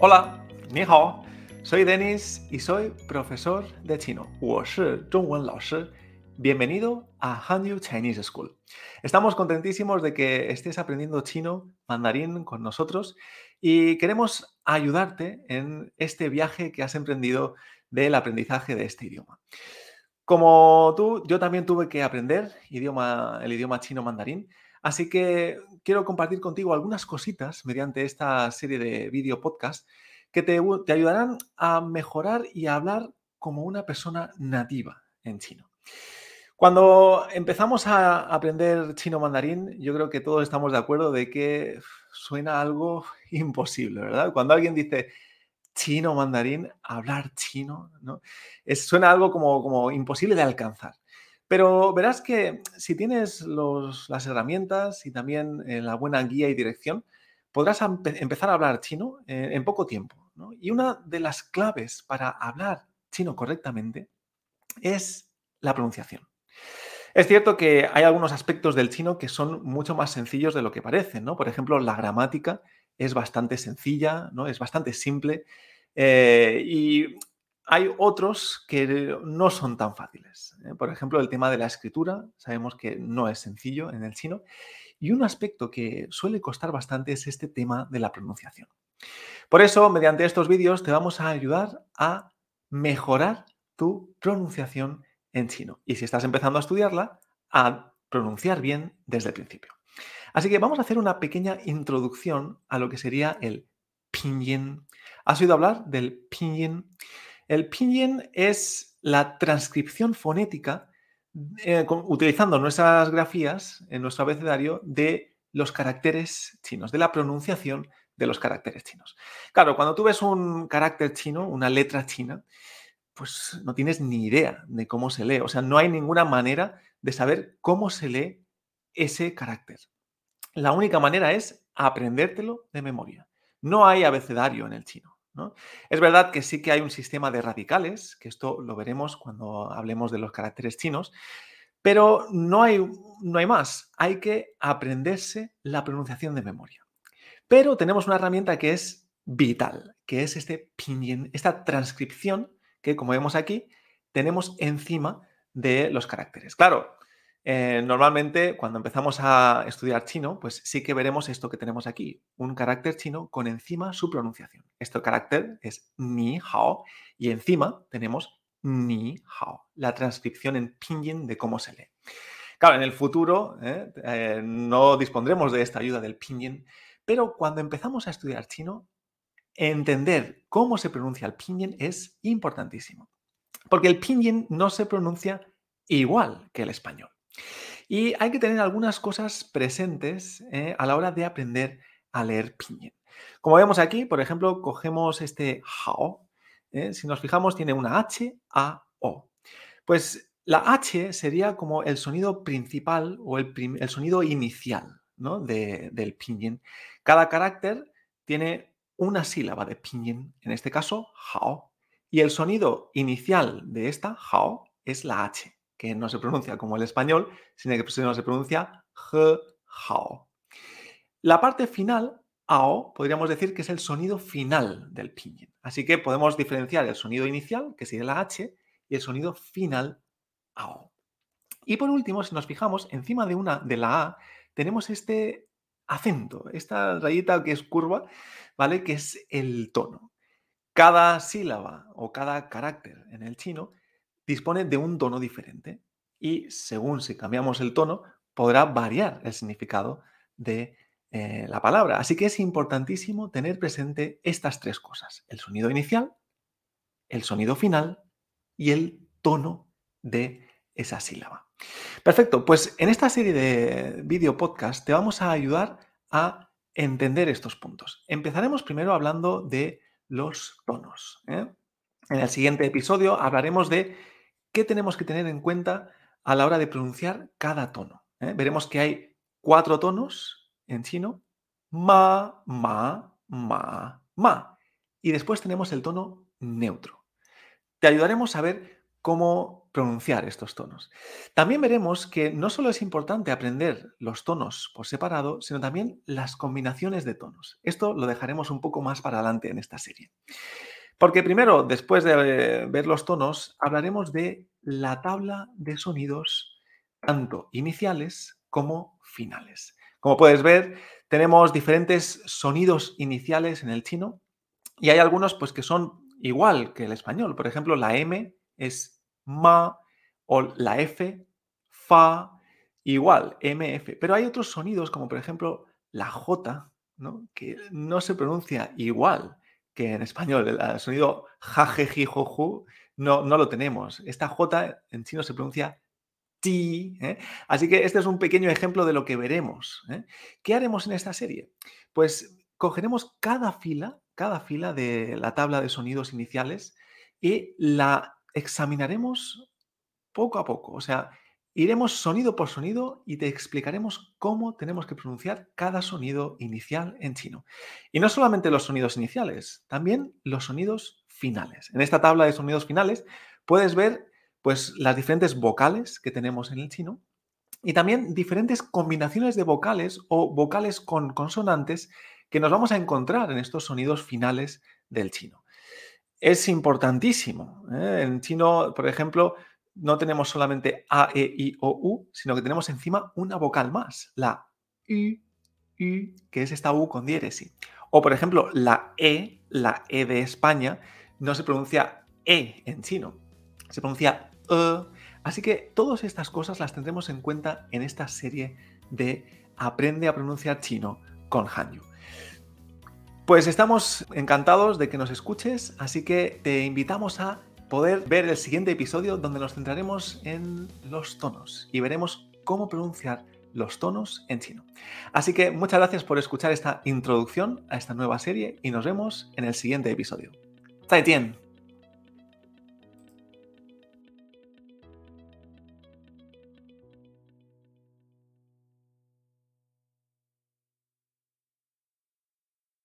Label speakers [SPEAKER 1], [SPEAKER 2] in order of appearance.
[SPEAKER 1] Hola, ni hao. Soy Denis y soy profesor de chino. Bienvenido a Hanyu Chinese School. Estamos contentísimos de que estés aprendiendo chino, mandarín con nosotros y queremos ayudarte en este viaje que has emprendido del aprendizaje de este idioma. Como tú, yo también tuve que aprender idioma, el idioma chino mandarín así que quiero compartir contigo algunas cositas mediante esta serie de video podcast que te, ayudarán a mejorar y a hablar como una persona nativa en chino. Cuando empezamos a aprender chino mandarín, yo creo que todos estamos de acuerdo de que suena algo imposible, ¿verdad? Cuando alguien dice chino mandarín, hablar chino, ¿no? Suena algo como imposible de alcanzar. Pero verás que si tienes las herramientas y también eh, la buena guía y dirección, podrás empezar a hablar chino eh, en poco tiempo. Y una de las claves para hablar chino correctamente es la pronunciación. Es cierto que hay algunos aspectos del chino que son mucho más sencillos de lo que parecen, ¿no? Por ejemplo, la gramática es bastante sencilla, ¿no? Es bastante simple. Eh, y hay otros que no son tan fáciles. ¿eh? Por ejemplo, el tema de la escritura, sabemos que no es sencillo en el chino. Y un aspecto que suele costar bastante es este tema de la pronunciación. Por eso, mediante estos vídeos te vamos a ayudar a mejorar tu pronunciación en chino. Y si estás empezando a estudiarla, a pronunciar bien desde el principio. Así que vamos a hacer una pequeña introducción a lo que sería el pinyin. ¿Has oído hablar del pinyin? El pinyin es la transcripción fonética eh, utilizando nuestras grafías en nuestro abecedario de los caracteres chinos, de la pronunciación de los caracteres chinos. Claro, cuando tú ves un carácter chino, una letra china, pues no tienes ni idea de cómo se lee. O sea, no hay ninguna manera de saber cómo se lee ese carácter. La única manera es aprendértelo de memoria. No hay abecedario en el chino. Es verdad que sí que hay un sistema de radicales, que esto lo veremos cuando hablemos de los caracteres chinos, pero no hay, no hay más. Hay que aprenderse la pronunciación de memoria. Pero tenemos una herramienta que es vital, que es este pinyin, esta transcripción que, como vemos aquí, tenemos encima de los caracteres. Claro, eh, normalmente cuando empezamos a estudiar chino, pues sí que veremos esto que tenemos aquí, un carácter chino con encima su pronunciación. Este carácter es ni hao y encima tenemos ni hao, la transcripción en pinyin de cómo se lee. Claro, en el futuro ¿eh? Eh, no dispondremos de esta ayuda del pinyin, pero cuando empezamos a estudiar chino, entender cómo se pronuncia el pinyin es importantísimo. Porque el pinyin no se pronuncia igual que el español. Y hay que tener algunas cosas presentes eh, a la hora de aprender a leer pinyin. Como vemos aquí, por ejemplo, cogemos este hao. Eh, si nos fijamos, tiene una H, A, O. Pues la H sería como el sonido principal o el, sonido inicial del pinyin. Cada carácter tiene una sílaba de pinyin, en este caso, hao. Y el sonido inicial de esta, hao, es la H, que no se pronuncia como el español, sino que se pronuncia he, hao. La parte final, ao, podríamos decir que es el sonido final del pinyin. Así que podemos diferenciar el sonido inicial, que sería la H, y el sonido final, ao. Y por último, si nos fijamos, encima de una de la A, tenemos este acento, esta rayita que es curva, ¿vale? Que es el tono. Cada sílaba o cada carácter en el chino dispone de un tono diferente y según si cambiamos el tono, podrá variar el significado de eh, la palabra. Así que es importantísimo tener presente estas tres cosas, el sonido inicial, el sonido final y el tono de esa sílaba. Perfecto, pues en esta serie de video podcast te vamos a ayudar a entender estos puntos. Empezaremos primero hablando de los tonos. ¿eh? En el siguiente episodio hablaremos de qué tenemos que tener en cuenta a la hora de pronunciar cada tono. ¿eh? Veremos que hay cuatro tonos en chino. Ma, ma, ma, ma. Y después tenemos el tono neutro. Te ayudaremos a ver cómo pronunciar estos tonos. También veremos que no solo es importante aprender los tonos por separado, sino también las combinaciones de tonos. Esto lo dejaremos un poco más para adelante en esta serie. Porque primero, después de ver los tonos, hablaremos de la tabla de sonidos, tanto iniciales como finales. Como puedes ver, tenemos diferentes sonidos iniciales en el chino y hay algunos pues, que son igual que el español. Por ejemplo, la M es ma o la F, fa, igual, MF. Pero hay otros sonidos como por ejemplo la J, ¿no? que no se pronuncia igual que en español. El sonido jajejijoju no, no lo tenemos. Esta J en chino se pronuncia ti. ¿eh? Así que este es un pequeño ejemplo de lo que veremos. ¿eh? ¿Qué haremos en esta serie? Pues cogeremos cada fila, cada fila de la tabla de sonidos iniciales y la examinaremos poco a poco. O sea, iremos sonido por sonido y te explicaremos cómo tenemos que pronunciar cada sonido inicial en chino. Y no solamente los sonidos iniciales, también los sonidos finales. En esta tabla de sonidos finales puedes ver pues, las diferentes vocales que tenemos en el chino y también diferentes combinaciones de vocales o vocales con consonantes que nos vamos a encontrar en estos sonidos finales del chino. Es importantísimo. ¿eh? En chino, por ejemplo, no tenemos solamente A, E, I, O, U, sino que tenemos encima una vocal más, la U, U, que es esta U con diéresis. O, por ejemplo, la E, la E de España, no se pronuncia E en chino, se pronuncia E. Así que todas estas cosas las tendremos en cuenta en esta serie de Aprende a pronunciar chino con Hanyu. Pues estamos encantados de que nos escuches, así que te invitamos a poder ver el siguiente episodio donde nos centraremos en los tonos y veremos cómo pronunciar los tonos en chino. Así que muchas gracias por escuchar esta introducción a esta nueva serie y nos vemos en el siguiente episodio. 再见。